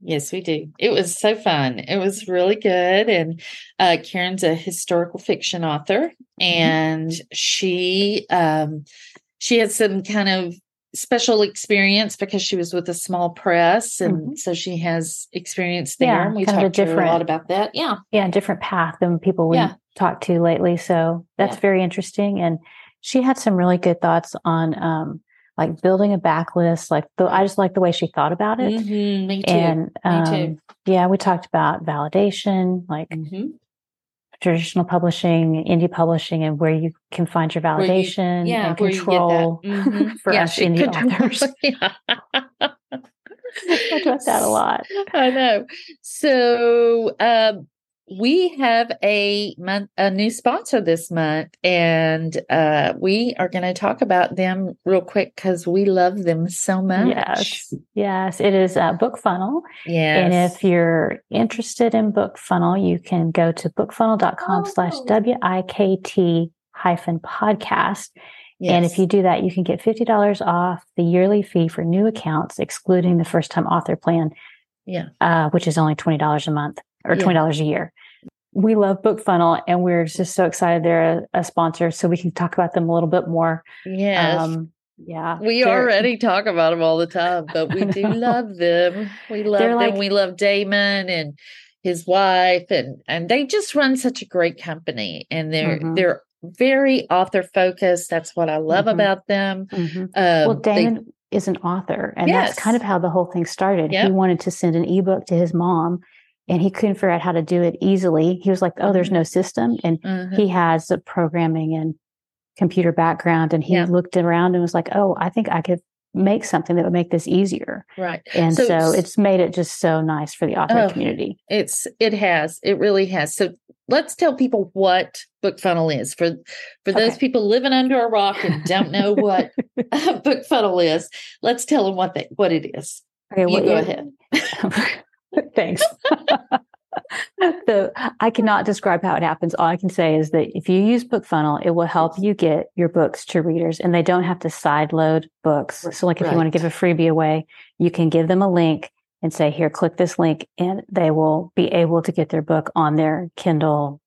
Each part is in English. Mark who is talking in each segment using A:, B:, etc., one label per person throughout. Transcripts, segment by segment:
A: Yes, we do. It was so fun. It was really good. And uh, Karen's a historical fiction author, mm-hmm. and mm-hmm. she um, she had some kind of special experience because she was with a small press, and mm-hmm. so she has experience there.
B: Yeah,
A: and we
B: talked
A: a,
B: different,
A: a lot about that. Yeah,
B: yeah, different path than people we yeah. talked to lately. So that's yeah. very interesting. And she had some really good thoughts on um, like building a backlist. Like the, I just like the way she thought about it.
A: Mm-hmm, me too.
B: And
A: um,
B: me too. yeah, we talked about validation, like mm-hmm. traditional publishing, indie publishing, and where you can find your validation
A: you, yeah,
B: and control mm-hmm. for
A: yeah,
B: us indie authors. I talked about that a lot.
A: I know. So um, we have a month a new sponsor this month and uh, we are going to talk about them real quick because we love them so much
B: yes yes it is uh, BookFunnel
A: yes
B: and if you're interested in BookFunnel you can go to bookfunnel.com oh. slash w-i-k-t hyphen podcast Yes. And if you do that, you can get $50 off the yearly fee for new accounts, excluding the first time author plan.
A: Yeah.
B: Uh, which is only $20 a month or $20 yeah. a year we love BookFunnel, and we're just so excited they're a, a, sponsor so we can talk about them a little bit more.
A: Yes.
B: Um, yeah.
A: We already talk about them all the time, but we do love them. We love they're them. Like, we love Damon and his wife and and they just run such a great company and they're mm-hmm. they're very author focused. That's what I love mm-hmm. about them.
B: Mm-hmm. Um, well, Damon they, is an author, and yes. that's kind of how the whole thing started. Yep. He wanted to send an ebook to his mom and he couldn't figure out how to do it easily. He was like, "Oh, there's mm-hmm. no system," and mm-hmm. he has a programming and computer background, and he yeah. looked around and was like, "Oh, I think I could make something that would make this easier."
A: Right,
B: and so, so it's made it just so nice for the author oh, community.
A: It's it has it really has. So let's tell people what BookFunnel is for for those okay. people living under a rock and don't know what BookFunnel is. Let's tell them what they what it is. Okay, you well, go ahead.
B: Thanks. so I cannot describe how it happens. All I can say is that if you use BookFunnel, it will help you get your books to readers and they don't have to side load books. So like if right. you want to give a freebie away, you can give them a link and say, here, click this link and they will be able to get their book on their Kindle,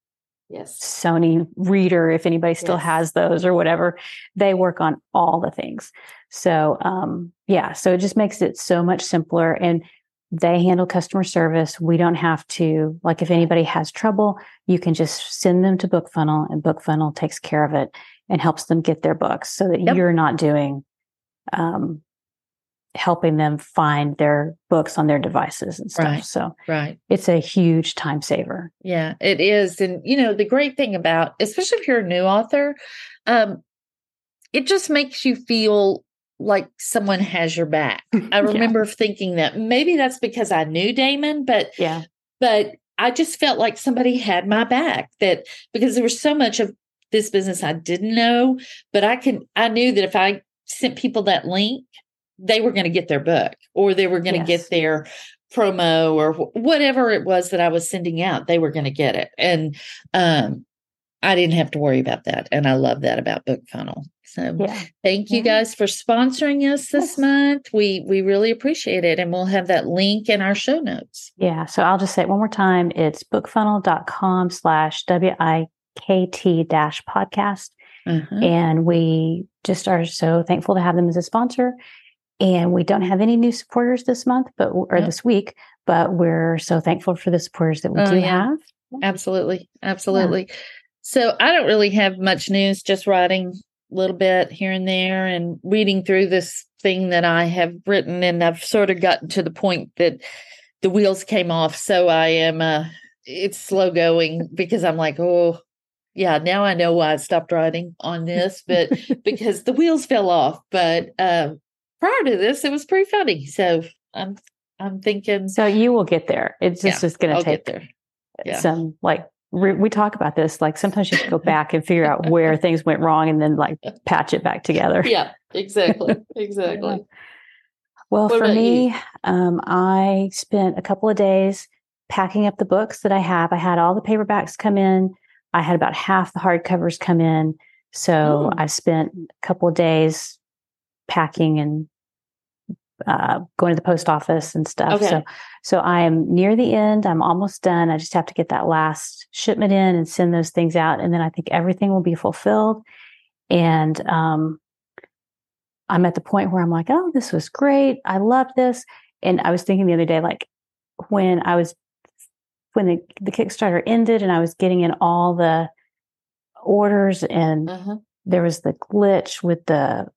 A: yes.
B: Sony reader, if anybody still yes. has those or whatever. They work on all the things. So, um, yeah, so it just makes it so much simpler. And they handle customer service. We don't have to, like, if anybody has trouble, you can just send them to BookFunnel and BookFunnel takes care of it and helps them get their books so that yep. you're not doing, um, helping them find their books on their devices and stuff.
A: Right.
B: So,
A: right.
B: It's a huge time saver.
A: Yeah, it is. And, you know, the great thing about, especially if you're a new author, um, it just makes you feel like someone has your back. I remember yeah. thinking that maybe that's because I knew Damon, but
B: yeah,
A: but I just felt like somebody had my back that because there was so much of this business I didn't know, but I can I knew that if I sent people that link, they were going to get their book or they were going to yes. get their promo or whatever it was that I was sending out, they were going to get it. And um I didn't have to worry about that. And I love that about BookFunnel. So yeah. thank you yeah. guys for sponsoring us this yes. month. We we really appreciate it. And we'll have that link in our show notes.
B: Yeah. So I'll just say it one more time. It's bookfunnel.com slash W-I-K-T dash podcast. Mm-hmm. And we just are so thankful to have them as a sponsor. And we don't have any new supporters this month, but or yep. this week, but we're so thankful for the supporters that we oh, do yeah. have.
A: Absolutely. Absolutely. So I don't really have much news, just writing a little bit here and there and reading through this thing that I have written. And I've sort of gotten to the point that the wheels came off. So I am, uh, it's slow going because I'm like, oh, yeah, now I know why I stopped writing on this, but because the wheels fell off. But uh, prior to this, it was pretty funny. So I'm I'm thinking.
B: So you will get there. It's just, yeah, just going to take
A: there. Yeah.
B: some like re- we talk about this. Like sometimes you have to go back and figure out where things went wrong and then like patch it back together.
A: Yeah, exactly. Exactly.
B: Well,
A: What
B: for me, um, I spent a couple of days packing up the books that I have. I had all the paperbacks come in. I had about half the hardcovers come in. So
A: Mm.
B: I spent a couple of days packing and uh, going to the post office and stuff.
A: Okay.
B: So, so I am near the end. I'm almost done. I just have to get that last shipment in and send those things out, and then I think everything will be fulfilled. And um, I'm at the point where I'm like, oh, this was great. I love this. And I was thinking the other day, like when I was when the, the Kickstarter ended and I was getting in all the orders and
A: Uh-huh.
B: there was the glitch with the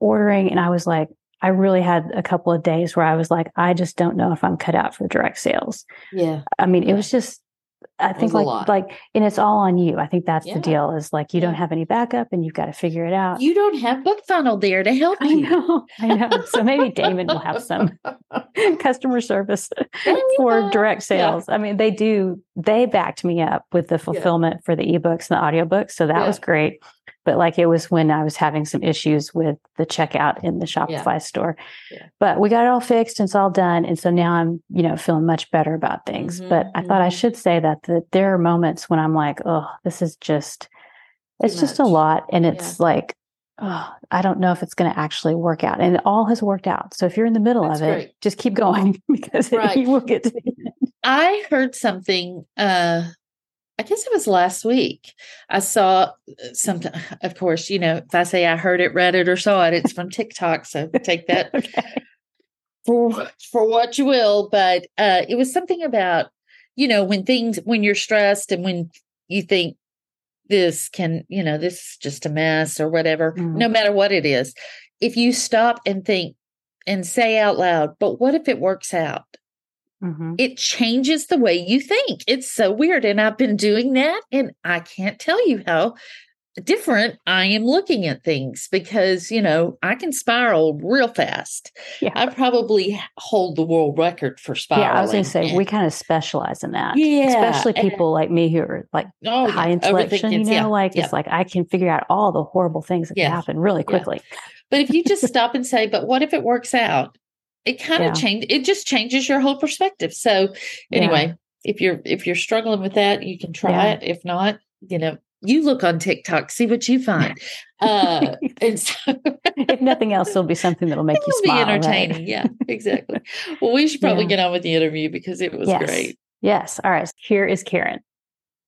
B: ordering and I was like I really had a couple of days where I was like I just don't know if I'm cut out for direct sales.
A: Yeah.
B: I mean, it was just I think like like and it's all on you. I think that's
A: Yeah.
B: the deal is like you don't have any backup and you've got to figure it out.
A: You don't have BookFunnel there to help
B: I
A: you.
B: know. I know. So maybe Damon will have some customer service for direct
A: Yeah.
B: sales. I mean, they do, they backed me up with the fulfillment for the ebooks and the audiobooks. So that
A: Yeah.
B: was great. But like it was when I was having some issues with the checkout in the Shopify store.
A: Yeah.
B: But we got it all fixed and it's all done. And so now I'm, you know, feeling much better about things.
A: Mhm,
B: But I thought I
A: mhm.
B: should say that, that there are moments when I'm like, oh, this is just, it's
A: Too
B: just a lot. And it's like, oh, I don't know if it's going to actually work out. And it all has worked out. So if you're in the middle
A: That's
B: of it,
A: great.
B: just keep going because
A: Right.
B: you will get to the end.
A: I heard something uh I guess it was last week. I saw uh, something of course, you know, if I say I heard it, read it, or saw it, it's from TikTok. So take that
B: Okay.
A: for for what you will. But uh it was something about, you know, when things when you're stressed and when you think this can, you know, this is just a mess or whatever,
B: Mhm.
A: no matter what it is, if you stop and think and say out loud, but what if it works out?
B: Mhm.
A: it changes the way you think. It's so weird. And I've been doing that, and I can't tell you how different I am looking at things because, you know, I can spiral real fast.
B: Yeah.
A: I probably hold the world record for spiraling.
B: Yeah, I was going to say
A: and-
B: we kind of specialize in that.
A: Yeah,
B: especially
A: and-
B: people like me who are like
A: oh,
B: high
A: yeah,
B: intellection. You know,
A: yeah,
B: like
A: yeah.
B: it's like I can figure out all the horrible things that can happen really quickly.
A: But if you just stop and say, but what if it works out? It kind
B: Yeah.
A: of change it just changes your whole perspective. So
B: Yeah.
A: anyway, if you're if you're struggling with that, you can try
B: Yeah.
A: it. If not, you know, you look on TikTok, see what you find. Uh and so
B: if nothing else, it'll be something that'll make you
A: it'll
B: smile.
A: be
B: right?
A: entertaining. Yeah, exactly. Well, we should probably
B: Yeah.
A: get on with the interview because it was
B: yes.
A: great.
B: Yes. All right. Here is Karen.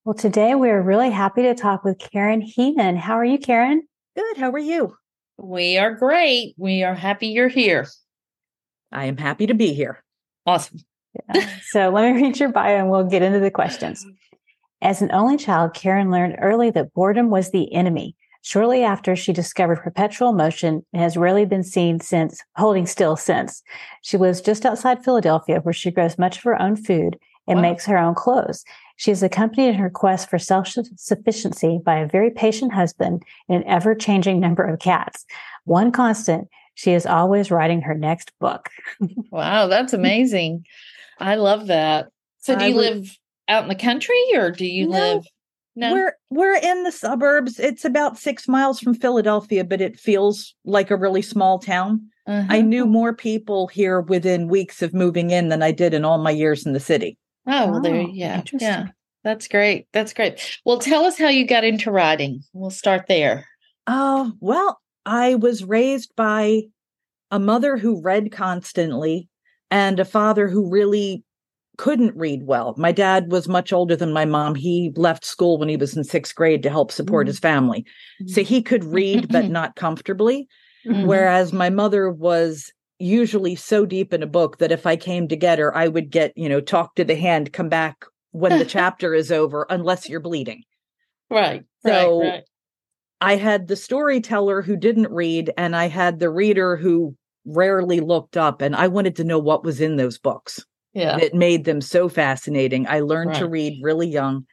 B: Well, today we're really happy to talk with Karen Heenan. How are you, Karen?
C: Good. How are you?
A: We are great. We are happy you're here.
C: I am happy to be here.
A: Awesome.
B: Yeah. so let me read your bio and we'll get into the questions. As an only child, Karen learned early that boredom was the enemy. Shortly after, she discovered perpetual motion and has rarely been seen since, holding still since. She lives just outside Philadelphia, where she grows much of her own food and
A: Wow.
B: makes her own clothes. She is accompanied in her quest for self sufficiency by a very patient husband and an ever changing number of cats. One constant, she is always writing her next book.
A: Wow, that's amazing. I love that. So do you
C: would-
A: live out in the country or do you
C: No,
A: live no?
C: We're we're in the suburbs. It's about six miles from Philadelphia, but it feels like a really small town. I
A: Uh-huh.
C: knew more people here within weeks of moving in than I did in all my years in the city.
A: Oh, well, there, yeah,
B: interesting.
A: yeah. That's great. That's great. Well, tell us how you got into writing. We'll start there.
C: Oh, well, I was raised by a mother who read constantly and a father who really couldn't read well. My dad was much older than my mom. He left school when he was in sixth grade to help support
B: Mm.
C: his family. So he could read, but not comfortably.
A: Mhm.
C: Whereas my mother was usually so deep in a book that if I came to get her, I would get, you know, talk to the hand, come back when the chapter is over, unless you're bleeding.
A: Right.
C: So-
A: right, right.
C: I had the storyteller who didn't read, and I had the reader who rarely looked up, and I wanted to know what was in those books.
A: Yeah.
C: It made them so fascinating. I learned to read really young.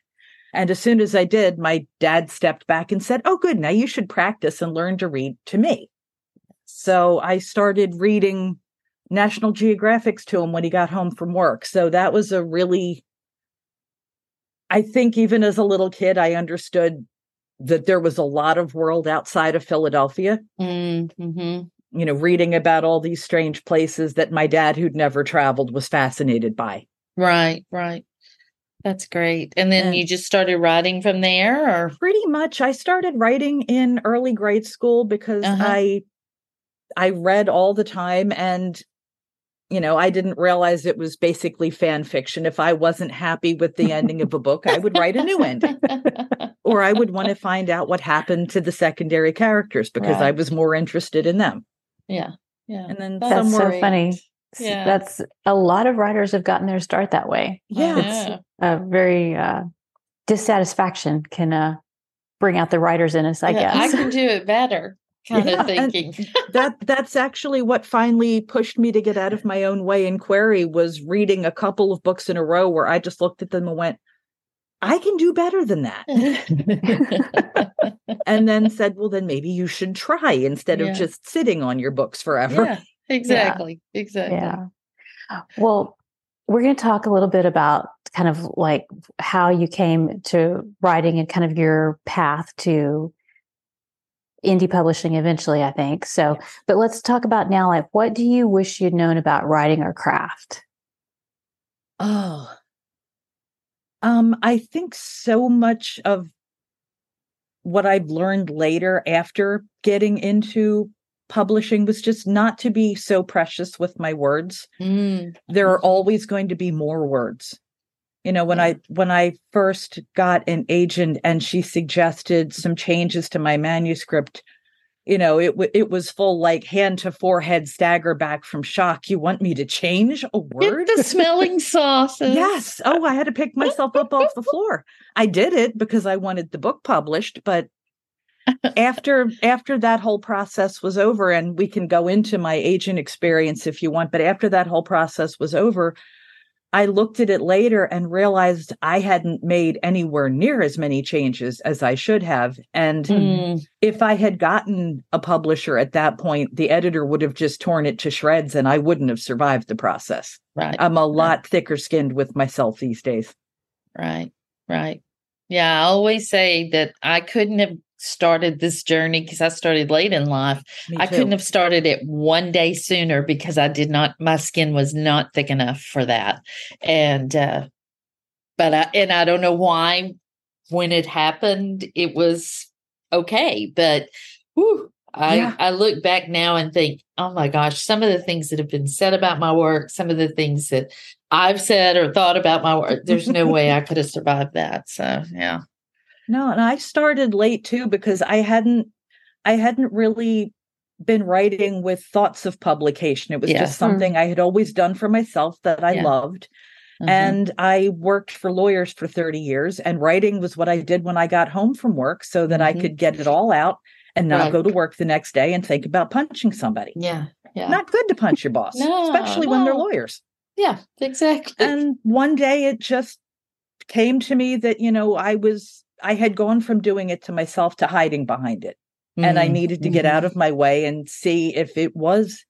C: And as soon as I did, my dad stepped back and said, Oh, good. Now you should practice and learn to read to me. So I started reading National Geographics to him when he got home from work. So that was a really I think even as a little kid, I understood that there was a lot of world outside of Philadelphia.
A: Mm-hmm.
C: You know, reading about all these strange places that my dad, who'd never traveled, was fascinated by.
A: Right, right. That's great. And then
C: And-
A: you just started writing from there or
C: Pretty much, I started writing in early grade school because
A: Uh-huh.
C: I I read all the time and you know, I didn't realize it was basically fan fiction. If I wasn't happy with the ending of a book, I would write a new ending. or I would want to find out what happened to the secondary characters because I was more interested in them.
A: yeah. Yeah.
C: And then
A: That's
B: That's
C: somewhere,
B: so funny.
A: Yeah.
B: That's a lot of writers have gotten their start that way.
C: yeah,
A: Yeah.
B: A very uh, dissatisfaction can uh, bring out the writers in us, I
A: Yeah,
B: guess.
A: I can do it better kind
C: Yeah,
A: of thinking.
C: that that's actually what finally pushed me to get out of my own way in query was reading a couple of books in a row where I just looked at them and went, I can do better than that. and then said, well, then maybe you should try instead
A: Yeah.
C: of just sitting on your books forever.
A: yeah, exactly. Exactly.
B: Yeah. Well, we're going to talk a little bit about kind of like how you came to writing and kind of your path to indie publishing eventually, I think. So, but let's talk about now like what do you wish you'd known about writing or craft?
C: Oh. Um, I think so much of what I've learned later after getting into publishing was just not to be so precious with my words.
A: Mm,
C: There are always going to be more words. You know, when I when I first got an agent and she suggested some changes to my manuscript, you know, it w- it was full like hand to forehead stagger back from shock. You want me to change a word?
A: Get the smelling sauces.
C: Yes. Oh, I had to pick myself up off the floor. I did it because I wanted the book published, but after after that whole process was over and we can go into my agent experience if you want, but after that whole process was over, I looked at it later and realized I hadn't made anywhere near as many changes as I should have and
A: Mm,
C: if I had gotten a publisher at that point, the editor would have just torn it to shreds and I wouldn't have survived the process.
A: right.
C: I'm a lot thicker skinned with myself these days.
A: Right, right. Yeah, I always say that I couldn't have started this journey because I started late in life. I couldn't have started it one day sooner because I did not, my skin was not thick enough for that. And, uh, but I, and I don't know why when it happened, it was okay. But whew, I,
C: Yeah.
A: I look back now and think, oh my gosh, some of the things that have been said about my work, some of the things that I've said or thought about my work, there's no way I could have survived that. So, yeah.
C: No, and I started late too because I hadn't I hadn't really been writing with thoughts of publication. It was
A: Yeah.
C: just something I had always done for myself that I
A: Yeah.
C: loved.
A: Mhm.
C: And I worked for lawyers for 30 years and writing was what I did when I got home from work so that I
A: Mhm.
C: could get it all out and not
A: Right.
C: go to work the next day and think about punching somebody.
A: yeah. Yeah.
C: Not good to punch your boss,
A: No,
C: especially when they're lawyers.
A: yeah, exactly.
C: and one day it just came to me that you know i was i had gone from doing it to myself to hiding behind it and i
A: Mm,
C: needed to get
A: mhm.
C: out of my way and see if it was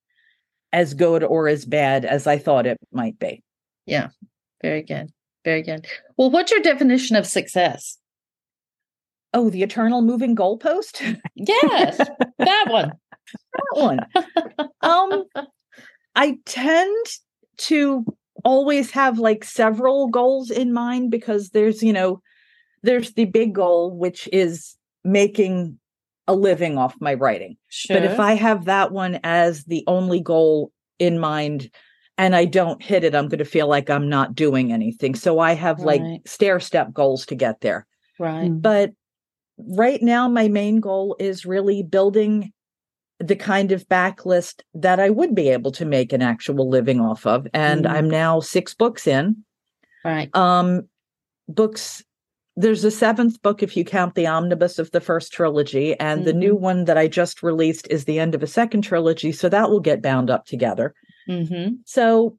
C: as good or as bad as i thought it might be
A: Yeah. Very good. Very good. Well, what's your definition of success?
C: oh the eternal moving goalpost
A: Yes, that one.
C: that one um i tend to always have like several goals in mind because there's you know there's the big goal which is making a living off my writing
A: Sure.
C: but if i have that one as the only goal in mind and i don't hit it i'm going to feel like i'm not doing anything so i have like stair step goals to get there
A: right.
C: but right now my main goal is really building the kind of backlist that I would be able to make an actual living off of and
A: Mm.
C: I'm now 6 books in
A: Right.
C: um books there's a seventh book if you count the omnibus of the first trilogy and the new one that I just released is the end of a second trilogy so that will get bound up together
A: Mm-hmm.
C: so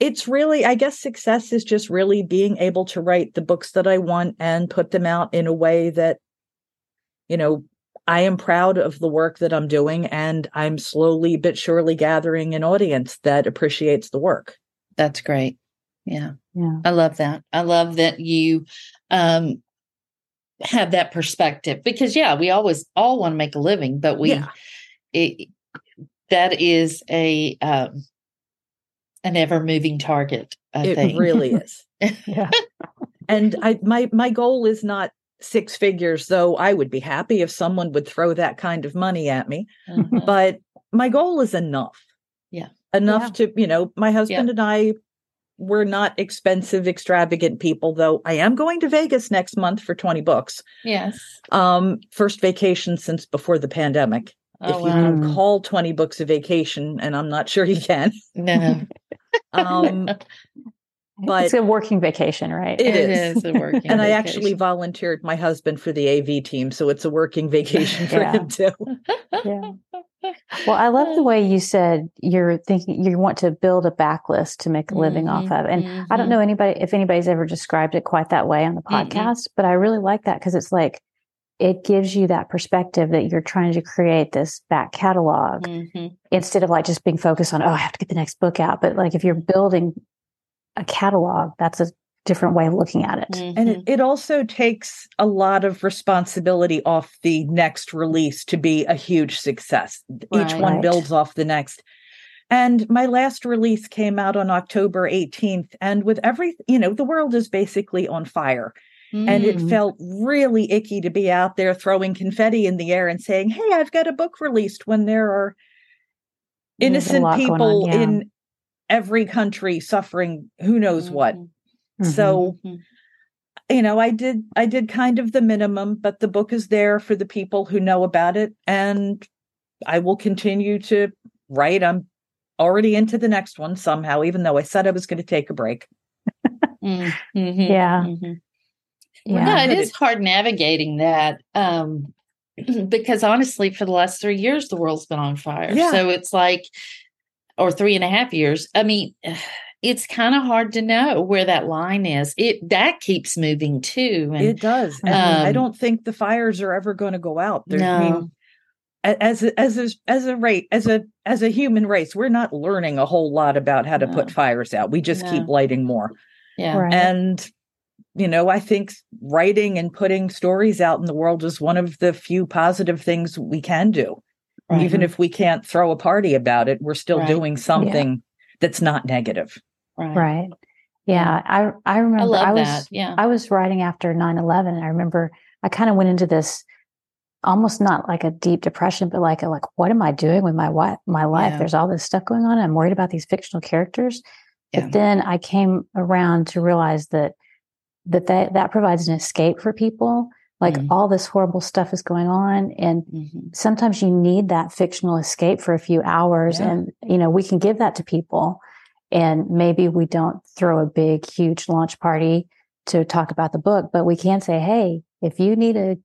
C: it's really, I guess success is just really being able to write the books that I want and put them out in a way that, you know, I am proud of the work that I'm doing and I'm slowly but surely gathering an audience that appreciates the work.
A: That's great. Yeah.
B: Yeah.
A: I love that. I love that you um have that perspective because yeah, we always all want to make a living, but we
C: Yeah.
A: it that is a um an ever moving target, I
C: it
A: think.
C: really is.
B: Yeah.
C: and I my my goal is not six figures, though I would be happy if someone would throw that kind of money at me.
A: Mhm.
C: But my goal is enough.
A: Yeah.
C: Enough to, you know, my husband and I we're not expensive, extravagant people, though I am going to Vegas next month for 20 books.
A: yes.
C: Um, first vacation since before the pandemic.
A: Oh,
C: if you
A: wow.
C: can
B: Mm.
C: call 20 books a vacation, and I'm not sure you can.
A: No.
C: Um, But-
B: it's a working vacation, right?
C: It
A: It
C: is.
A: is a working
C: and I actually volunteered my husband for the AV team, so it's a working vacation for
B: Yeah.
C: him too.
B: yeah. Well, I love the way you said you're thinking you want to build a backlist to make a living off
A: Mhm,
B: of. And I don't know anybody if anybody's ever described it quite that way on the
A: Mm-mm.
B: podcast, but I really like that because it's like it gives you that perspective that you're trying to create this back catalog
A: Mhm.
B: instead of like just being focused on, oh, I have to get the next book out. But like if you're building a catalog, that's a different way of looking at it.
C: And
A: Mhm.
C: it, it also takes a lot of responsibility off the next release to be a huge success. Each one
B: Right.
C: builds off the next. And my last release came out on October 18th. And with every, you know, the world is basically on fire. And it
B: Mhm.
C: felt really icky to be out there throwing confetti in the air and saying, Hey, I've got a book released when there are innocent
B: lot going on,
C: people
B: yeah.
C: in every country suffering who knows what.
A: Mhm.
B: Mhm.
C: So,
A: Mhm.
C: you know, I did I did kind of the minimum, but the book is there for the people who know about it and I will continue to write. I'm already into the next one somehow, even though I said I was going to take a break.
A: Mhm. Mhm.
B: Yeah.
A: Mhm.
B: yeah.
A: Yeah, it
C: But
A: hard navigating that. Um, because honestly, for the last three years, the world's been on fire.
C: Yeah.
A: So it's like, or three and a half years. I mean, it's kind of hard to know where that line is. It that keeps moving too. And
C: It does. And I
A: Um,
C: don't think the fires are ever going to go out. There, I
A: no,
C: mean, a- as a, as a, as a rate as a as a human race, we're not learning a whole lot about how to put fires out. We just keep lighting more.
A: yeah,
B: Right.
C: And you know, I think writing and putting stories out in the world is one of the few positive things we can do.
A: right.
C: Even if we can't throw a party about it, we're still
A: Right.
C: doing something that's not negative.
A: Right.
B: Right. Yeah. I I remember
A: I love
B: was
A: that. Yeah.
B: I was writing after 9-11. I remember I kind of went into this almost not like a deep depression, but like a, like, what am I doing with my what my life?
A: Yeah.
B: There's all this stuff going on. I'm worried about these fictional characters.
A: Yeah.
B: But then I came around to realize that that that, that provides an escape for people. Like
A: Mm.
B: all this horrible stuff is going on. And
A: Mhm.
B: sometimes you need that fictional escape for a few hours
C: Yeah.
B: and you know we can give that to people and maybe we don't throw a big huge launch party to talk about the book but we can say hey if you need a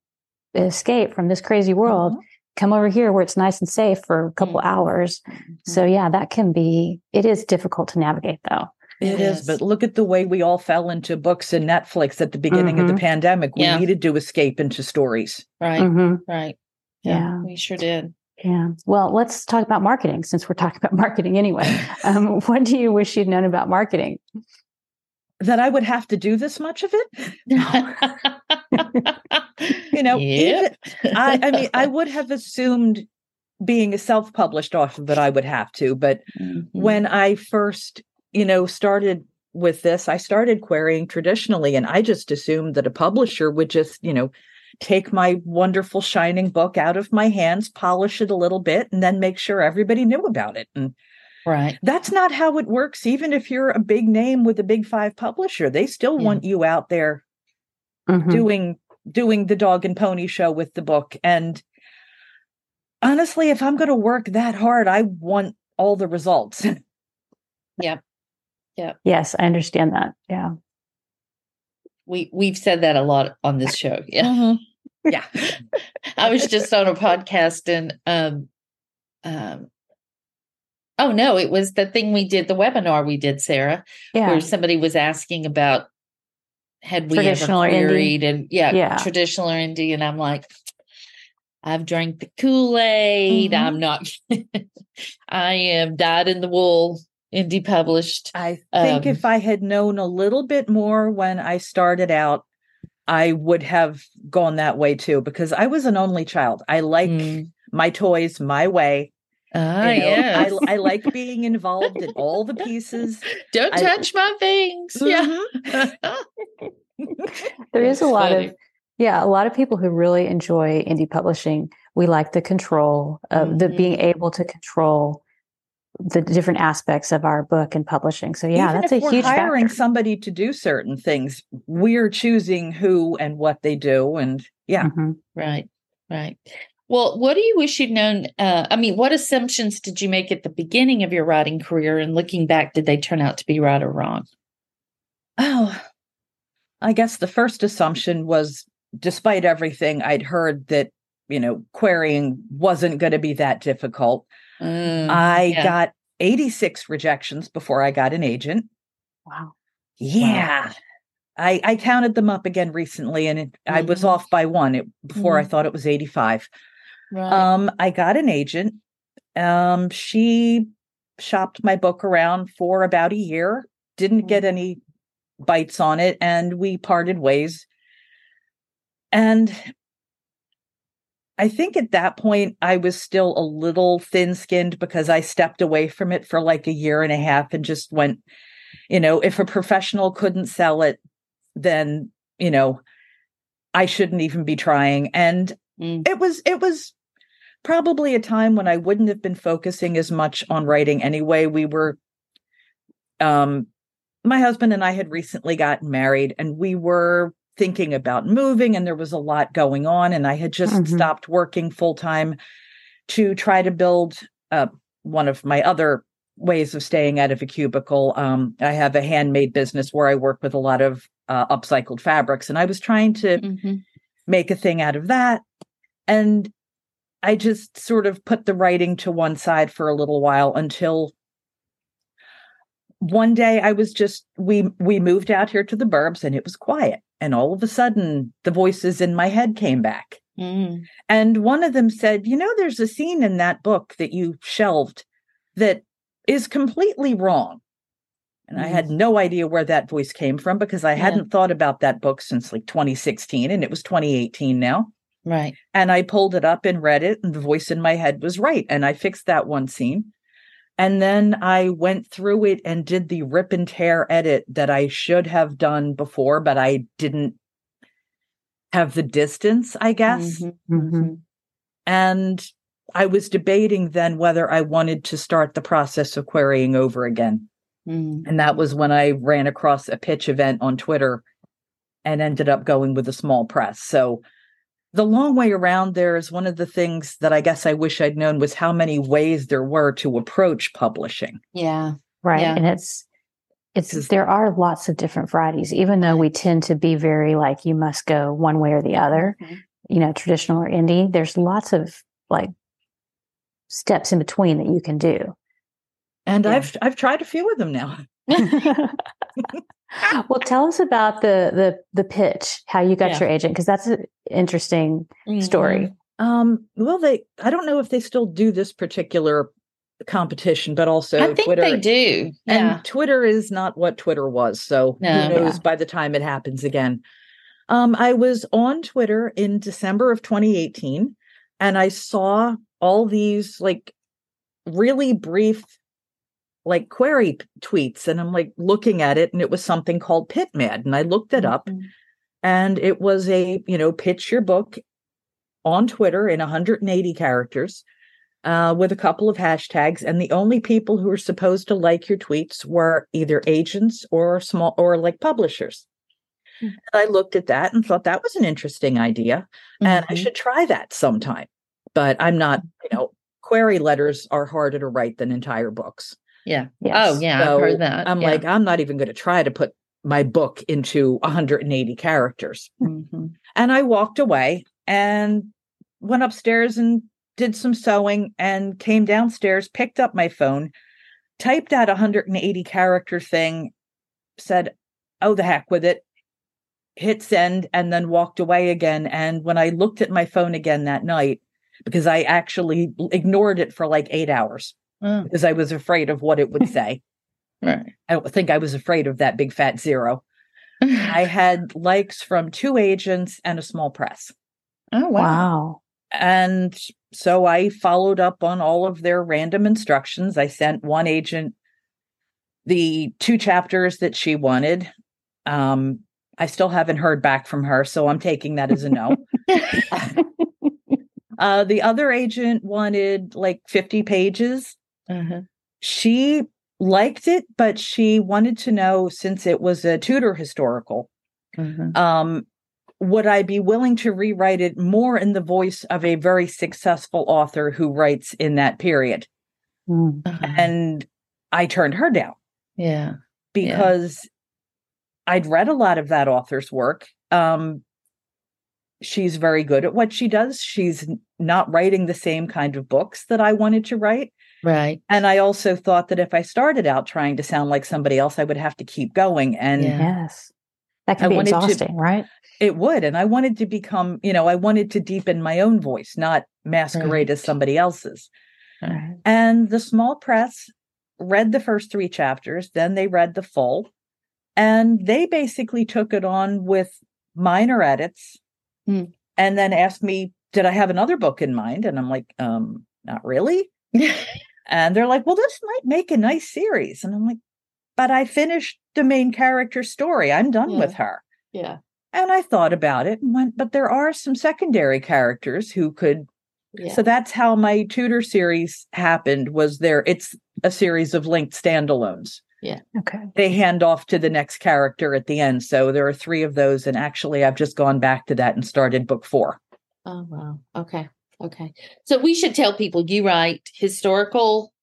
B: escape from this crazy world
C: Mhm.
B: come over here where it's nice and safe for a couple
A: Mhm.
B: hours so yeah that can be it is difficult to navigate though
C: It
A: It
C: is,
A: is.
C: but look at the way we all fell into books and Netflix at the beginning of the
B: Mhm.
C: pandemic. We
A: Yeah.
C: needed to escape into stories.
A: Right.
B: Mhm.
A: Right.
B: Yeah.
A: We sure did.
B: Yeah well let's talk about marketing since we're talking about marketing anyway um, what do you wish you'd known about marketing
C: That I would have to do this much of it. You know,
A: Yep.
C: I, I mean, I would have assumed being a self-published author that I would have to, but
A: Mhm.
C: when I first, you know, started with this, I started querying traditionally, and I just assumed that a publisher would just, you know, take my wonderful shining book out of my hands, polish it a little bit, and then make sure everybody knew about it. And
A: right.
C: that's not how it works. Even if you're a big name with a big five publisher, they still
A: Yeah.
C: want you out there
B: Mhm.
C: doing doing the dog and pony show with the book and honestly if i'm going to work that hard i want all the results yeah. Yeah.
B: yes i understand that yeah
A: We we've said that a lot on this show. Yeah.
C: Yeah
A: I was just on a podcast and um um oh no, it was the thing we did, the webinar we did, Sara,
B: yeah
A: where somebody was asking about had we
B: Traditional
A: ever queried and yeah,
B: Yeah.
A: traditional or indie. And I'm like, I've drank the Kool-Aid.
B: Mhm.
A: I'm not I am dyed in the wool indie published.
C: I think
A: Um,
C: if I had known a little bit more when I started out, I would have gone that way too because I was an only child. I like
A: Mm.
C: my toys my way.
A: Ah,
C: you know?
A: yes.
C: I, I like being involved in all the pieces.
A: Don't
C: I-
A: touch my things. Yeah.
C: Mhm.
B: there is a lot
A: funny.
B: of yeah a lot of people who really enjoy indie publishing we like the control of the
A: Mhm.
B: being able to control the different aspects of our book and publishing so yeah
C: Even
B: that's
C: if
B: a
C: we're
B: huge
C: hiring
B: factor.
C: somebody to do certain things. We're choosing who and what they do, and yeah.
B: Mhm.
A: Right. Right. Well, what do you wish you'd known? Uh, I mean, what assumptions did you make at the beginning of your writing career? And looking back, did they turn out to be right or wrong?
C: Oh, I guess the first assumption was, despite everything I'd heard, that you know querying wasn't going to be that difficult.
A: Mm,
C: I
A: yeah.
C: got 86 rejections before I got an agent.
B: wow
C: Yeah. I, I counted them up again recently and it, I was
A: Mhm.
C: off by one it, before I
A: Mhm.
C: thought it was 85.
A: right.
C: Um, I got an agent. Um, she shopped my book around for about a year, didn't get any bites on it, and we parted ways. And I think at that point, I was still a little thin skinned because I stepped away from it for like a year and a half and just went, you know, if a professional couldn't sell it, then, you know, I shouldn't even be trying. And
A: Mm.
C: it was, it was probably a time when I wouldn't have been focusing as much on writing anyway. We were, um, my husband and I had recently gotten married and we were thinking about moving and there was a lot going on and I had just
B: Mhm.
C: stopped working full time to try to build uh, one of my other ways of staying out of a cubicle. Um, I have a handmade business where I work with a lot of uh, upcycled fabrics and I was trying to
A: Mhm.
C: make a thing out of that. And I just sort of put the writing to one side for a little while until one day I was just we we moved out here to the burbs and it was quiet and all of a sudden the voices in my head came back
A: Mm.
C: and one of them said you know there's a scene in that book that you shelved that is completely wrong and I had no idea where that voice came from because I
A: Yeah.
C: hadn't thought about that book since like 2016 and it was 2018 now
A: Right.
C: and I pulled it up and read it, and the voice in my head was right. And I fixed that one scene. And then I went through it and did the rip and tear edit that I should have done before, but I didn't have the distance, I guess.
A: Mhm.
B: Mhm.
C: And I was debating then whether I wanted to start the process of querying over again.
A: Mm.
C: And that was when I ran across a pitch event on Twitter and ended up going with a small press. So the long way around there is one of the things that I guess I wish I'd known was how many ways there were to approach publishing.
A: Yeah.
B: right
A: Yeah.
B: and it's it's
C: Because-
B: there are lots of different varieties even though we tend to be very like you must go one way or the other
A: Mhm.
B: you know traditional or indie there's lots of like steps in between that you can do
C: And
A: Yeah.
C: I've I've tried a few of them now.
B: well tell us about the the the pitch how you got
A: Yeah.
B: your agent because that's an interesting story
C: Um, well, they I don't know if they still do this particular competition, but also
A: I think
C: Twitter
A: they do. Yeah.
C: And Twitter is not what Twitter was. So
A: No.
C: who knows
B: Yeah.
C: by the time it happens again. Um, I was on Twitter in December of 2018 and I saw all these like really brief like query p- tweets and I'm like looking at it and it was something called PitMad and I looked it up
A: Mhm.
C: and it was a, you know, pitch your book on Twitter in 180 characters uh, with a couple of hashtags. And the only people who were supposed to like your tweets were either agents or small or like publishers.
A: Hmm.
C: And I looked at that and thought that was an interesting idea and I
A: Mhm.
C: should try that sometime. But I'm not, you know, query letters are harder to write than entire books.
A: Yeah.
B: yes.
A: Oh, yeah. I've heard that.
C: I'm
A: yeah.
C: like, I'm not even going to try to put my book into 180 characters.
A: Mhm.
C: And I walked away and went upstairs and did some sewing and came downstairs, picked up my phone, typed out 180 character thing, said, oh, the heck with it, hit send, and then walked away again. And when I looked at my phone again that night, because I actually ignored it for like eight hours
A: Oh.
C: because I was afraid of what it would say.
A: Right.
C: I don't think I was afraid of that big fat zero. I had likes from two agents and a small press.
A: oh wow.
B: Wow.
C: And so I followed up on all of their random instructions. I sent one agent the two chapters that she wanted. Um, I still haven't heard back from her, so I'm taking that as a no. uh, the other agent wanted like 50 pages.
A: Uh-huh.
C: She liked it, but she wanted to know since it was a Tudor historical,
A: Uh-huh.
C: um, would I be willing to rewrite it more in the voice of a very successful author who writes in that period?
B: Mm.
A: Uh-huh.
C: And I turned her down
A: yeah.
C: because I'd read a lot of that author's work. Um, she's very good at what she does. She's not writing the same kind of books that I wanted to write.
A: Right.
C: And I also thought that if I started out trying to sound like somebody else, I would have to keep going. And
B: Yes. That can
C: I
B: be
C: wanted to-
B: exhausting, right?
C: it would. And I wanted to become, you know, I wanted to deepen my own voice, not masquerade as somebody else's.
B: Right.
C: And the small press read the first three chapters, then they read the full, and they basically took it on with minor edits
A: Hmm.
C: and then asked me, Did I have another book in mind? And I'm like, um, not really. And they're like, Well, this might make a nice series. And I'm like, But I finished the main character story. I'm done
A: Yeah.
C: with her.
A: yeah.
C: And I thought about it and went, But there are some secondary characters who could
A: Yeah.
C: so that's how my Tudor series happened was there it's a series of linked standalones. Yeah.
B: Okay.
C: They hand off to the next character at the end. So there are 3 of those and actually I've just gone back to that and started book 4.
A: oh wow. Okay. Okay. So we should tell people you write historical,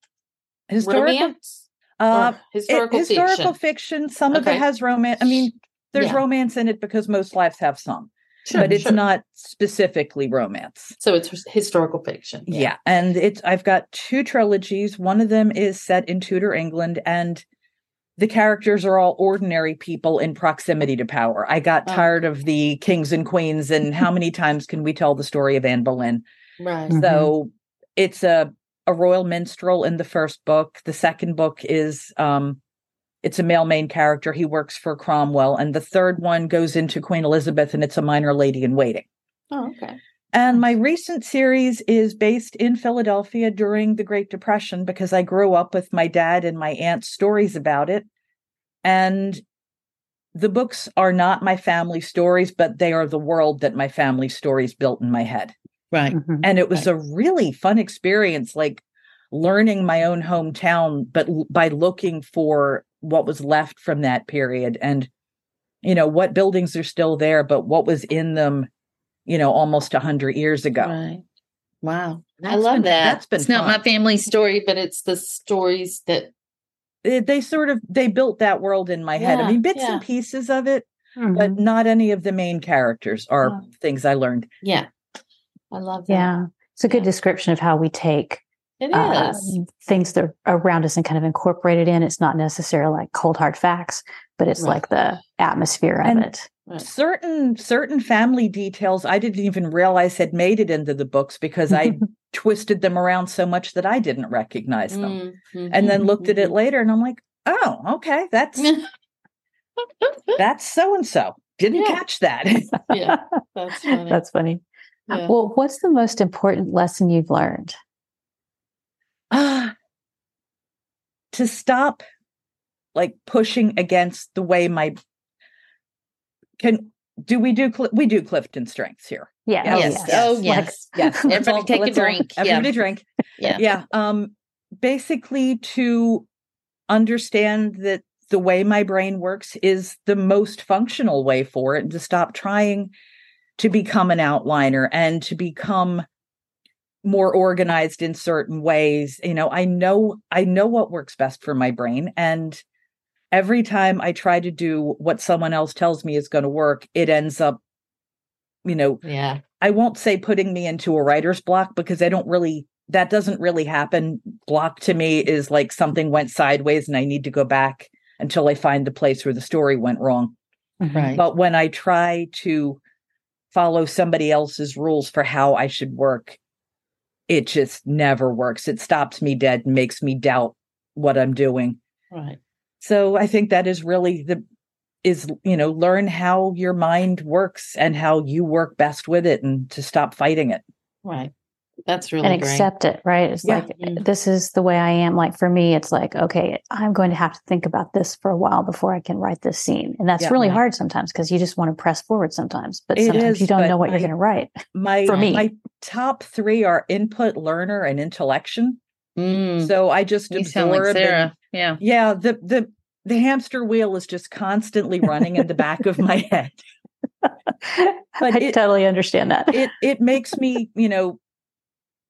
C: Historical
A: romance
C: uh
A: historical,
C: it- historical
A: fiction.
C: fiction. Some of it has romance. I mean, there's
A: Yeah.
C: romance in it because most lives have some,
A: Sure,
C: but it's
A: sure.
C: not specifically romance.
A: So it's historical fiction.
C: Yeah. And it's I've got two trilogies. One of them is set in Tudor England and the characters are all ordinary people in proximity to power. I got
A: Oh.
C: tired of the kings and queens and how many times can we tell the story of Anne Boleyn?
A: Right.
B: Mhm.
C: So it's a a royal minstrel in the first book. The second book is um it's a male main character. He works for Cromwell. And the third one goes into Queen Elizabeth and it's a minor lady in waiting.
A: Oh, okay.
C: And my recent series is based in Philadelphia during the Great Depression because I grew up with my dad and my aunt's stories about it. And the books are not my family stories, but they are the world that my family stories built in my head.
A: Right.
B: Mhm.
C: And it was
A: Right.
C: a really fun experience, like learning my own hometown, but l- by looking for what was left from that period and, you know, what buildings are still there, but what was in them, you know, almost a hundred years ago.
A: Right. Wow. I love
C: been-
A: that.
C: that's been
A: it's not my family story, but it's the stories that
C: It- they sort of they built that world in my head. I mean, bits
A: yeah.
C: and pieces of it, but
B: Mhm.
C: not any of the main characters are
A: Wow.
C: things I learned.
A: yeah. I love that.
B: Yeah. It's a good
A: Yeah.
B: description of how we take
A: It
B: uh,
A: is.
B: things that are around us and kind of incorporate it in. It's not necessarily like cold hard facts, but it's
A: Right.
B: like the atmosphere of it.
A: Right.
C: Certain certain family details I didn't even realize had made it into the books because I twisted them around so much that I didn't recognize them.
A: Mm,
C: And then
A: mhm,
C: looked at it
A: mhm.
C: later and I'm like, oh, okay, that's that's so and so. Didn't
A: Yeah.
C: catch that.
A: yeah, that's funny.
B: That's funny.
A: Yeah.
B: Well, what's the most important lesson you've learned?
C: Ah, to stop like pushing against the way my can do we do we do CliftonStrengths here.
B: Yeah.
A: Yes. Oh, yes.
C: Yes.
A: Everybody
C: all-
A: take a
C: let's all-
A: drink. Yeah.
C: Everybody drink.
A: yeah.
C: yeah um basically to understand that the way my brain works is the most functional way for it and to stop trying to become an outliner and to become more organized in certain ways you know i know i know what works best for my brain and every time i try to do what someone else tells me is going to work it ends up you know
A: Yeah.
C: I won't say putting me into a writer's block because I don't really that doesn't really happen. Block to me is like something went sideways and I need to go back until I find the place where the story went wrong.
B: Mhm.
A: Right.
C: But when I try to follow somebody else's rules for how I should work, it just never works. It stops me dead and makes me doubt what I'm doing.
A: Right.
C: so I think that is really the is you know learn how your mind works and how you work best with it and to stop fighting it
A: Right. That's really
B: and
A: great.
B: accept it, right? It's
C: Yeah.
B: like
A: Mhm.
B: this is the way I am. Like for me, it's like, okay, I'm going to have to think about this for a while before I can write this scene. And that's
C: Yeah.
B: really
A: Right.
B: hard sometimes because you just want to press forward sometimes, but
C: It
B: sometimes
C: is,
B: you don't know what
C: I-
B: you're going to write.
C: my
B: For me.
C: my top three are input learner and intellection
A: Mm,
C: so i just
A: you sound like
C: absorb and-
A: Yeah.
C: yeah the the the hamster wheel is just constantly running in the back of my head but
B: I
C: it-
B: totally understand that.
C: it it makes me you know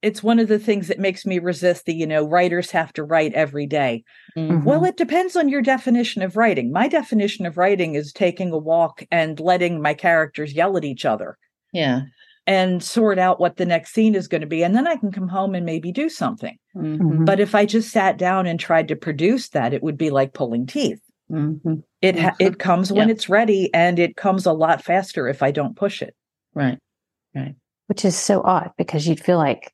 C: it's one of the things that makes me resist the you know writers have to write every day
A: Mm,
C: well it depends on your definition of writing my definition of writing is taking a walk and letting my characters yell at each other
A: Yeah.
C: and sort out what the next scene is going to be and then i can come home and maybe do something
A: Mhm,
B: Mhm.
C: but if i just sat down and tried to produce that it would be like pulling teeth
A: mhm.
C: it ha- it comes when it's ready and it comes a lot faster if i don't push it
A: right Right.
B: Which is so odd because you'd feel like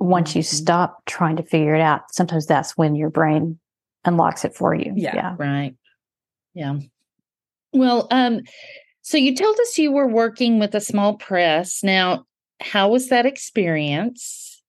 B: once you
A: Mhm.
B: stop trying to figure it out, sometimes that's when your brain unlocks it for you.
C: Yeah.
B: Yeah.
A: Right. Yeah. Well, um, so you told us you were working with a small press. Now, how was that experience?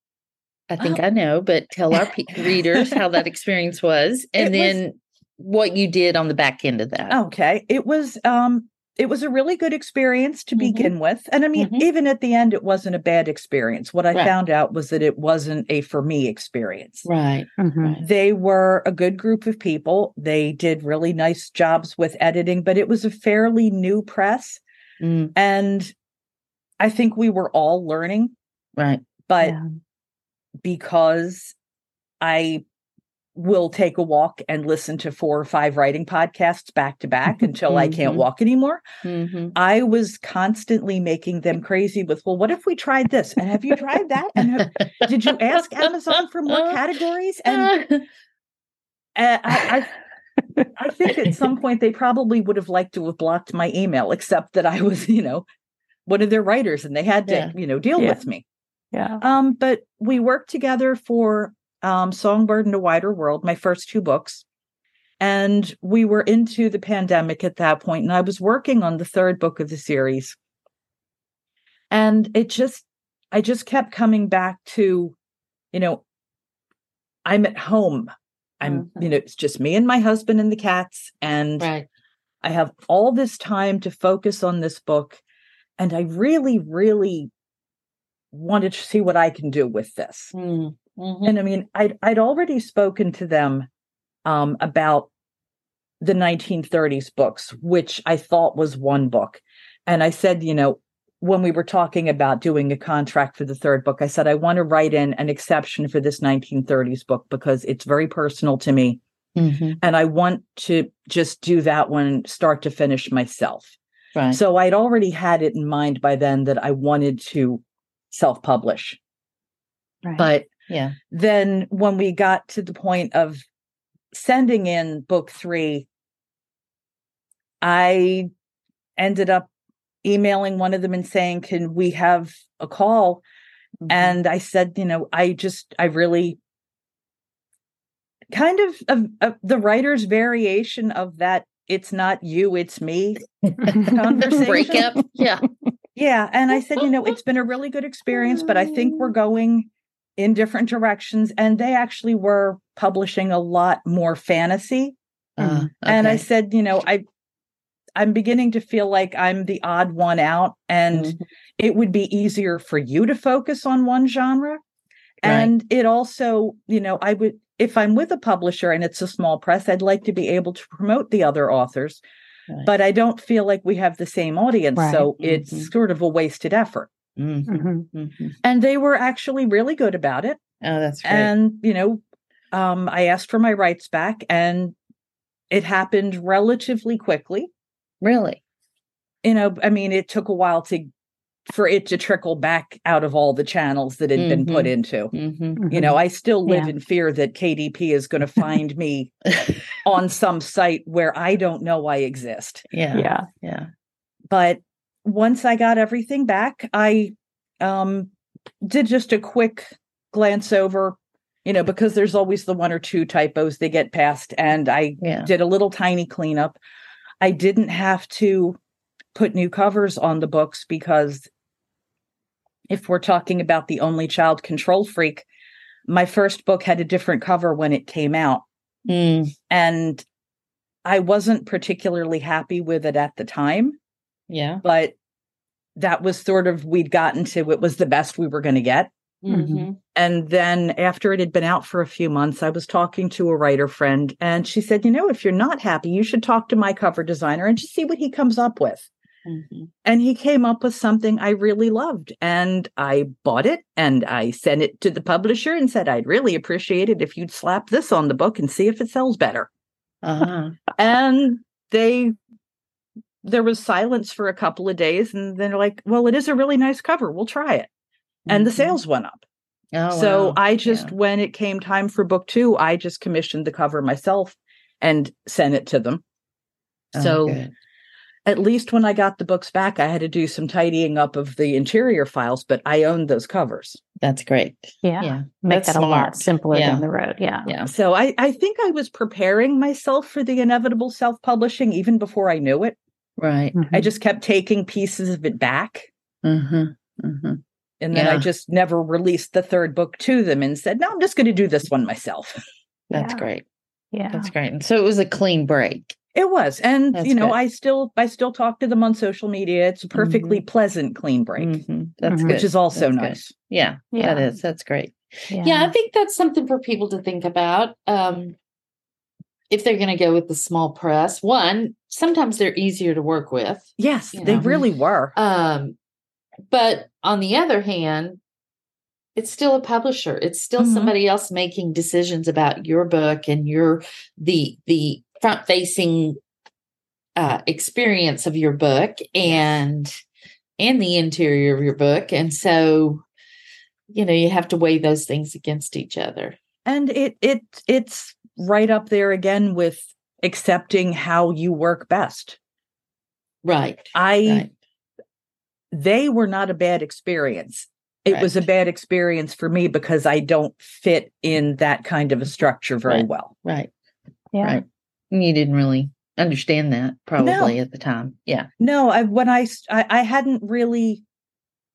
A: I think
C: Oh.
A: I know, but tell our pe- readers how that experience was, and
C: It was-
A: then what you did on the back end of that.
C: Okay. It was um it was a really good experience to
A: Mhm.
C: begin with. And I mean,
A: Mhm.
C: even at the end it wasn't a bad experience. What I
A: Right.
C: found out was that it wasn't a for me experience.
A: Right.
B: Mhm.
C: They were a good group of people. They did really nice jobs with editing, but it was a fairly new press
A: Mm,
C: and I think we were all learning,
A: right.
C: but
B: Yeah.
C: because I will take a walk and listen to four or five writing podcasts back to back until I can't
A: Mhm.
C: walk anymore.
A: hmm
C: I was constantly making them crazy with, well, what if we tried this? And have you tried that? And have, did you ask Amazon for more categories? And uh, I, I, I think at some point they probably would have liked to have blocked my email, except that I was, you know, one of their writers and they had to,
A: Yeah.
C: you know, deal
B: Yeah.
C: with me.
B: Yeah.
C: Um, but we worked together for um, Songbird and a Wider World, my first two books. And we were into the pandemic at that point, and I was working on the third book of the series. And it just, I just kept coming back to, you know, I'm at home. I'm, you know, it's just me and my husband and the cats. And
A: right.
C: I have all this time to focus on this book. And I really, really wanted to see what I can do with this.
A: Mm, mhm.
C: And I mean, I'd I'd already spoken to them um, about the 1930s books, which I thought was one book. And I said, you know, when we were talking about doing a contract for the third book, I said, I want to write in an exception for this 1930s book because it's very personal to me.
A: Mhm.
C: And I want to just do that one start to finish myself.
A: Right.
C: So I'd already had it in mind by then that I wanted to self publish.
B: Right.
C: But
A: yeah.
C: then when we got to the point of sending in book three, I ended up emailing one of them and saying, Can we have a call?
A: Mhm.
C: And I said, You know, I just, I really kind of, of, of the writer's variation of that it's not you, it's me conversation.
A: breakup. Yeah.
C: Yeah. And I said, you know, it's been a really good experience, but I think we're going in different directions. And they actually were publishing a lot more fantasy.
A: Uh,
C: And I said, you know, I I'm beginning to feel like I'm the odd one out and
A: Mhm.
C: it would be easier for you to focus on one genre. And it also, you know, I would if I'm with a publisher and it's a small press, I'd like to be able to promote the other authors.
A: Right.
C: But I don't feel like we have the same audience.
B: Right.
C: So it's
A: Mhm.
C: sort of a wasted effort.
A: Mhm.
B: Mhm.
A: Mhm.
C: And they were actually really good about it.
A: Oh, that's great.
C: And, you know, um, I asked for my rights back and it happened relatively quickly.
A: really.
C: You know, I mean, it took a while to for it to trickle back out of all the channels that had been put into.
A: hmm
C: You know, I still live
B: Yeah.
C: in fear that KDP is going to find me on some site where I don't know I exist.
A: yeah.
B: Yeah.
A: Yeah.
C: But once I got everything back, I um, did just a quick glance over you know, because there's always the one or two typos they get past. And I
A: Yeah.
C: did a little tiny cleanup. I didn't have to put new covers on the books because if we're talking about the only child control freak, my first book had a different cover when it came out.
A: Mm,
C: And I wasn't particularly happy with it at the time,
A: yeah.
C: but that was sort of, we'd gotten to it was the best we were going to get.
A: Mhm.
C: And then after it had been out for a few months, I was talking to a writer friend and she said, You know, if you're not happy, you should talk to my cover designer and just see what he comes up with.
A: Mhm.
C: And he came up with something I really loved. And I bought it and I sent it to the publisher and said, I'd really appreciate it if you'd slap this on the book and see if it sells better.
A: Uh-huh.
C: And they, there was silence for a couple of days. And then they're like, Well, it is a really nice cover. We'll try it. And the
A: Mhm.
C: sales went up.
A: Oh,
C: so
A: wow.
C: I just,
A: Yeah.
C: when it came time for book two, I just commissioned the cover myself and sent it to them.
A: Oh,
C: so
A: good.
C: at least when I got the books back, I had to do some tidying up of the interior files, but I owned those covers.
A: that's great.
B: Yeah.
A: Yeah.
B: Make
A: That's
B: that a lot simpler
A: Yeah.
B: down the road. Yeah.
A: Yeah.
C: So I, I think I was preparing myself for the inevitable self publishing even before I knew it.
A: Right.
B: Mhm.
C: I just kept taking pieces of it back.
A: Mm-hmm. Mm-hmm.
C: And then I just never released the third book to them and said, no, I'm just going to do this one myself.
A: That's
B: Yeah.
A: great.
B: Yeah.
A: That's great. And so it was a clean break.
C: It was. And
A: That's
C: you know,
A: good.
C: I still I still talk to them on social media. It's a perfectly pleasant clean break,
A: Mhm. That's
B: Mhm.
C: which is also
A: That's good.
C: nice.
A: Yeah,
B: Yeah.
A: that is. That's great.
B: Yeah.
A: Yeah, I think that's something for people to think about. Um, if they're going to go with the small press, one, sometimes they're easier to work with.
C: Yes, they
A: know.
C: really were.
A: Um, but on the other hand, it's still a publisher. It's still
C: Mhm.
A: somebody else making decisions about your book and your the the front facing uh, experience of your book and and the interior of your book. And so, you know, you have to weigh those things against each other.
C: And it it it's right up there again with accepting how you work best.
A: Right.
C: I
A: Right.
C: they were not a bad experience. It was a bad experience for me because I don't fit in that kind of a structure very
A: Right.
C: well.
A: Right.
B: Yeah.
A: Right. You didn't really understand that probably at the time. Yeah.
C: No, I when I I hadn't really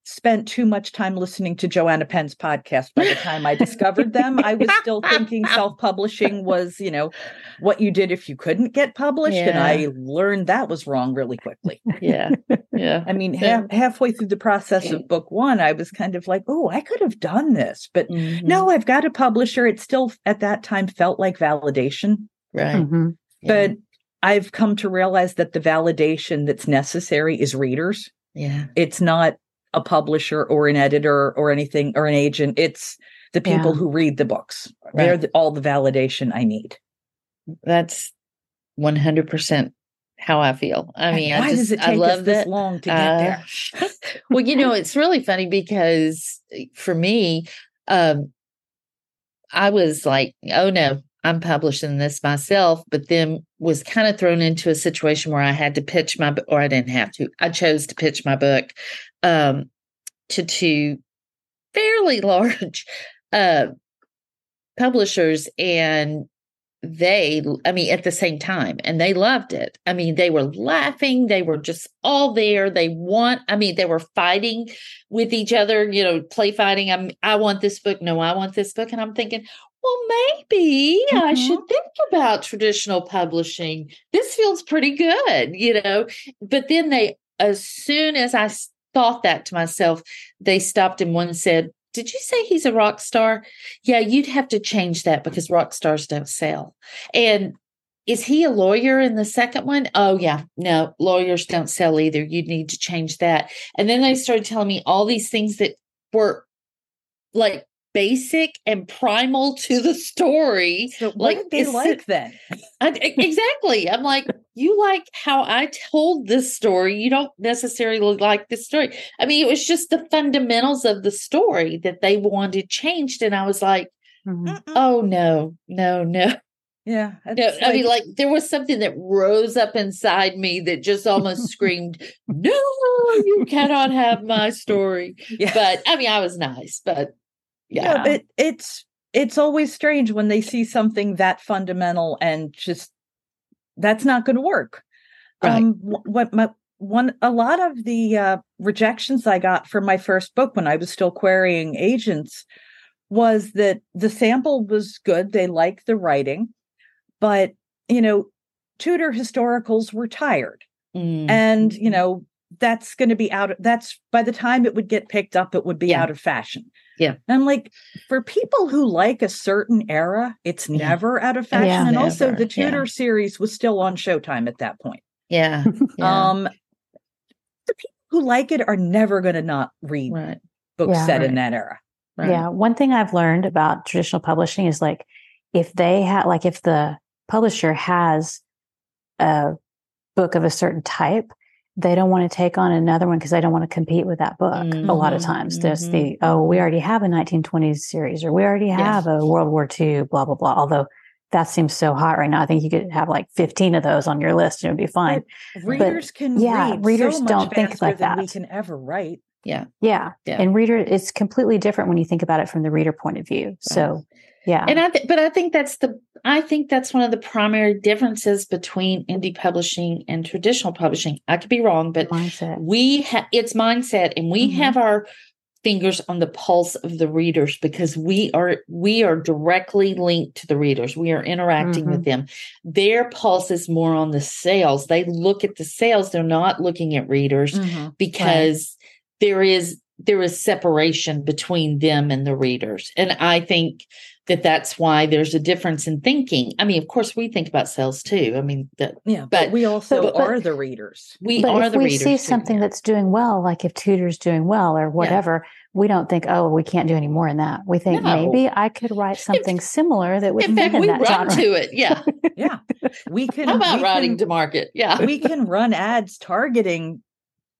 C: spent too much time listening to Joanna Penn's podcast by the time I discovered them. I was still thinking self-publishing was, you know, what you did if you couldn't get published. And I learned that was wrong really quickly.
A: Yeah. Yeah.
C: I mean,
A: Yeah.
C: half, halfway through the process of book one, I was kind of like, oh, I could have done this. But
A: Mhm.
C: no, I've got a publisher. It still at that time felt like validation.
A: Right.
B: Mhm.
A: Yeah.
C: But I've come to realize that the validation that's necessary is readers.
A: yeah.
C: it's not a publisher or an editor or anything or an agent it's the people
B: Yeah.
C: who read the books they're the, all the validation i need
A: That's 100% how I feel. I mean,
C: why
A: I just,
C: does it
A: I
C: take
A: love
C: us this long to get
A: Uh,
C: there
A: well, you know, it's really funny because eh, for me, um, I was like, oh no, I'm publishing this myself, but then was kind of thrown into a situation where I had to pitch my book, or I didn't have to. I chose to pitch my book um, to two fairly large uh, publishers, and they, I mean, at the same time, and they loved it. I mean, they were laughing, they were just all there. They want, I mean, they were fighting with each other, you know, play fighting. I'm, I want this book. No, I want this book. And I'm thinking, well, maybe I
B: Mhm.
A: should think about traditional publishing. This feels pretty good, you know. But then they, as soon as I thought that to myself, they stopped and one said, Did you say he's a rock star? Yeah, you'd have to change that because rock stars don't sell. And is he a lawyer in the second one? Oh, yeah. No, lawyers don't sell either. You'd need to change that. And then they started telling me all these things that were like basic and primal to the story.
C: so
A: like,
C: they like then
A: I, exactly. I'm like, you like how I told this story. You don't necessarily like this story. I mean, it was just the fundamentals of the story that they wanted changed. And I was like,
B: Mhm.
C: Mm-mm.
A: oh, no, no, no.
C: yeah
A: No,
C: it's
A: I mean, like there was something that rose up inside me that just almost screamed, "No, you cannot have my story."
C: yeah.
A: But I mean, I was nice, but Yeah,
C: it, it's it's always strange when they see something that fundamental and just that's not going to work.
A: Right.
C: Um, what my one a lot of the uh, rejections I got for my first book when I was still querying agents was that the sample was good. They liked the writing, but you know, Tudor historicals were tired,
A: Mm.
C: and you know that's going to be out. Of, that's by the time it would get picked up, it would be
A: Yeah.
C: out of fashion.
A: Yeah.
C: and I'm like, for people who like a certain era, it's
A: Yeah.
C: never out of fashion.
B: Yeah.
C: and also, the Tudor
A: yeah.
C: series was still on Showtime at that point.
A: yeah. yeah.
C: Um, the people who like it are never going to not read
A: right.
C: books
B: Yeah.
C: set in that era.
A: Right.
B: Yeah. One thing I've learned about traditional publishing is like if they have, like, if the publisher has a book of a certain type, they don't want to take on another one because they don't want to compete with that book. A lot of
A: Mhm,
B: times there's
A: mhm.
B: the, oh, we already have a 1920s series or we already
A: Yes.
B: have a World War II, blah, blah, blah. Although that seems so hot right now. I think you could have like 15 of those on your list and it would be fine.
C: Readers can
B: yeah,
C: read
B: readers
C: so much
B: don't think
C: faster
B: like
C: than we can ever write.
A: Yeah.
B: Yeah.
A: Yeah.
B: And reader, it's completely different when you think about it from the reader point of view. So, yeah.
A: And I, th- but I think that's the, I think that's one of the primary differences between indie publishing and traditional publishing. I could be wrong, but
B: mindset.
A: we have it's mindset, and we
C: Mhm.
A: have our fingers on the pulse of the readers because we are we are directly linked to the readers. We are interacting with them. Their pulse is more on the sales. They look at the sales. They're not looking at readers
C: Mm-hmm.
A: because there is there is separation between them and the readers and i think that that's why there's a difference in thinking i mean of course we think about sales too i mean that
C: Yeah, but,
A: But-
C: we also
B: but-
C: are the readers.
A: we
B: but
A: are
B: if
A: the
B: we
A: readers
B: see something
A: yeah.
B: that's doing well, like if Tudor's doing well or whatever, we don't think, oh, we can't do any more in that. We think
A: No.
B: maybe I could write something similar that would
A: in
B: fit
A: fact
B: in
A: we
B: that
A: run
B: genre.
A: to it yeah
C: Yeah, we can.
A: how about writing
C: can,
A: to market yeah
C: we can run ads targeting,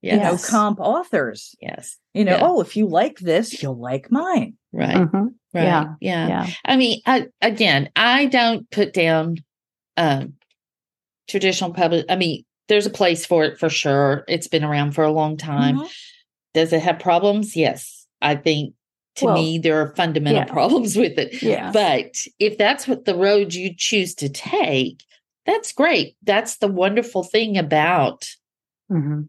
C: you know, comp authors.
A: yes
C: You know,
A: Yeah.
C: oh, if you like this, you'll like mine.
A: Right
B: Mhm.
A: right
B: Yeah.
A: yeah
B: Yeah.
A: I mean, I, again, I don't put down um, traditional public. I mean, there's a place for it for sure. It's been around for a long time.
C: Mhm.
A: Does it have problems? Yes. I think to
B: Well,
A: me, there are fundamental
B: yeah.
A: problems with it.
B: Yeah.
A: But if that's what the road you choose to take, that's great. That's the wonderful thing about
B: Mhm.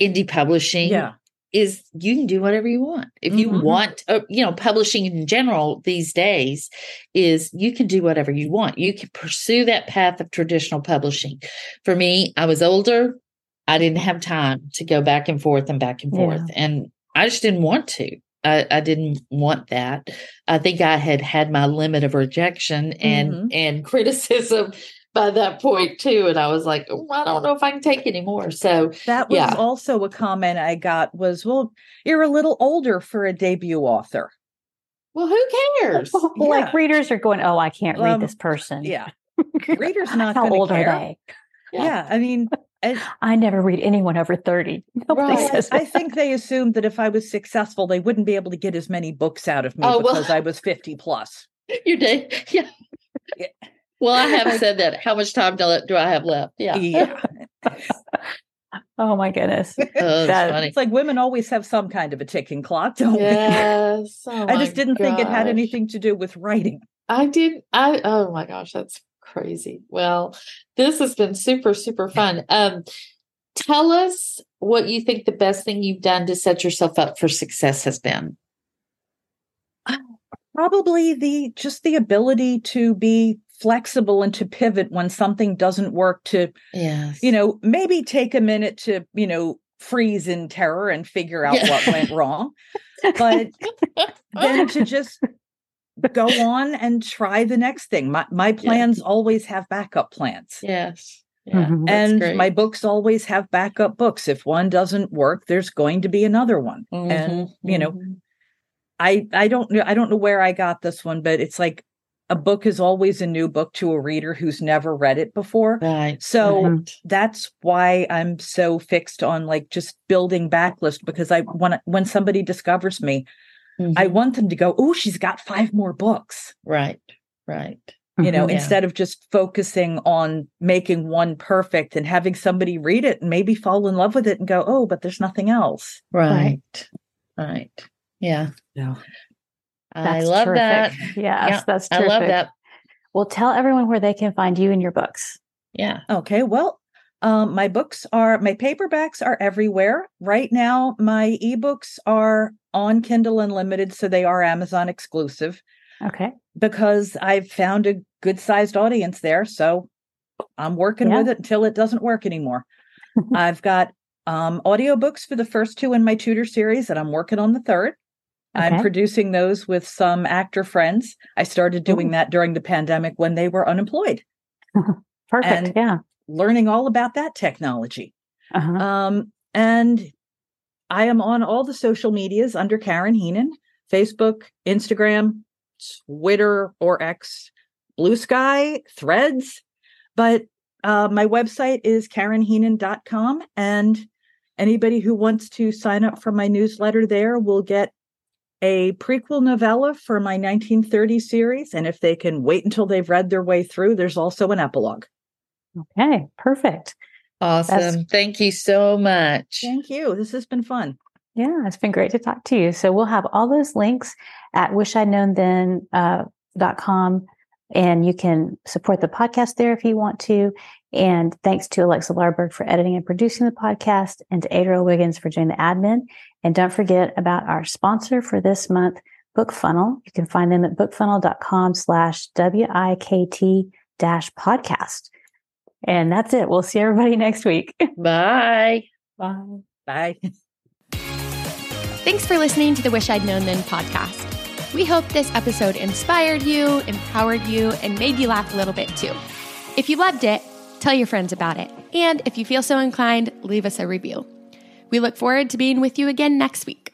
A: indie publishing
C: Yeah,
A: is you can do whatever you want. If you
C: Mhm.
A: want, uh, you know, publishing in general these days is you can do whatever you want. You can pursue that path of traditional publishing. For me, I was older. I didn't have time to go back and forth and back and
B: Yeah.
A: forth. And I just didn't want to. I, I didn't want that. I think I had had my limit of rejection and
C: Mhm.
A: and criticism by that point too. And I was like, oh, I don't know if I can take anymore. So
C: that was
A: Yeah.
C: also a comment I got. Was well, you're a little older for a debut author.
A: well, who cares?
B: like
C: Yeah.
B: readers are going, oh, I can't read
C: Um,
B: this person.
C: Yeah, readers not
B: How old
C: care.
B: are they?
A: Yeah.
C: Yeah, I mean, and
B: I never read anyone over 30. Nobody
A: Right.
B: says
C: I think they assumed that if I was successful, they wouldn't be able to get as many books out of me
A: Oh, well-
C: because I was 50 plus.
A: You did, yeah.
C: Yeah.
A: Well, I have said that. How much time do, do I have left? Yeah,
C: Yeah.
B: oh my goodness.
A: Oh, that's
B: That-
A: funny.
C: It's like women always have some kind of a ticking clock, don't we?
A: Yes. Oh
C: I just didn't think it had anything to do with writing.
A: I did. I oh my gosh, that's crazy. Well, this has been super super fun. Um, tell us what you think the best thing you've done to set yourself up for success has been.
C: Probably the just the ability to be flexible and to pivot when something doesn't work to,
A: Yes.
C: you know, maybe take a minute to, you know, freeze in terror and figure out
A: Yeah.
C: what went wrong. But then to just go on and try the next thing. My my plans always have backup plans.
A: yes. Yeah.
B: Mhm.
C: and my books always have backup books. If one doesn't work, there's going to be another one. And
A: Mhm,
C: you know,
A: mhm.
C: I I don't know I don't know where I got this one, but it's like a book is always a new book to a reader who's never read it before.
A: right.
C: So
A: right.
C: that's why I'm so fixed on like just building backlist because I want when somebody discovers me, I
A: Mhm.
C: want them to go, "Oh, she's got five more books."
A: right. Right.
C: You know,
B: Mhm.
A: Yeah.
C: instead of just focusing on making one perfect and having somebody read it and maybe fall in love with it and go, "Oh, but there's nothing else."
A: Right. Right. Yeah.
C: Yeah.
A: I love terrific. that.
B: Yes, yeah, that's terrific.
A: I love that.
B: Well, tell everyone where they can find you and your books.
A: Yeah.
C: Okay. Well, um, my books are my paperbacks are everywhere right now. My ebooks are on Kindle Unlimited, so they are Amazon exclusive.
B: Okay.
C: Because I've found a good sized audience there, so I'm working yeah. with it until it doesn't work anymore. I've got um, audiobooks for the first two in my Tudor series, and I'm working on the third. Okay. I'm producing those with some actor friends. I started doing Ooh. that during the pandemic when they were unemployed.
B: Perfect. And yeah.
C: Learning all about that technology. Uh-huh. Um, and I am on all the social medias under Karen Heenan Facebook, Instagram, Twitter or X, Blue Sky, Threads. But uh, my website is karenheenan.com. And anybody who wants to sign up for my newsletter there will get a prequel novella for my 1930 series. And if they can wait until they've read their way through, there's also an epilogue.
B: Okay, perfect.
A: Awesome. That's... Thank you so much.
C: Thank you. This has been fun.
B: Yeah, it's been great to talk to you. So we'll have all those links at wishidknownthen.com. Uh, dot com, and you can support the podcast there if you want to. And thanks to Alexa Larberg for editing and producing the podcast and to Adriel Wiggins for doing the admin. And don't forget about our sponsor for this month, BookFunnel. You can find them at bookfunnel.com slash W-I-K-T dash podcast. And that's it. We'll see everybody next week.
A: Bye.
B: Bye.
C: Bye.
D: Thanks for listening to the Wish I'd Known Then podcast. We hope this episode inspired you, empowered you, and made you laugh a little bit too. If you loved it, tell your friends about it. And if you feel so inclined, leave us a review. We look forward to being with you again next week.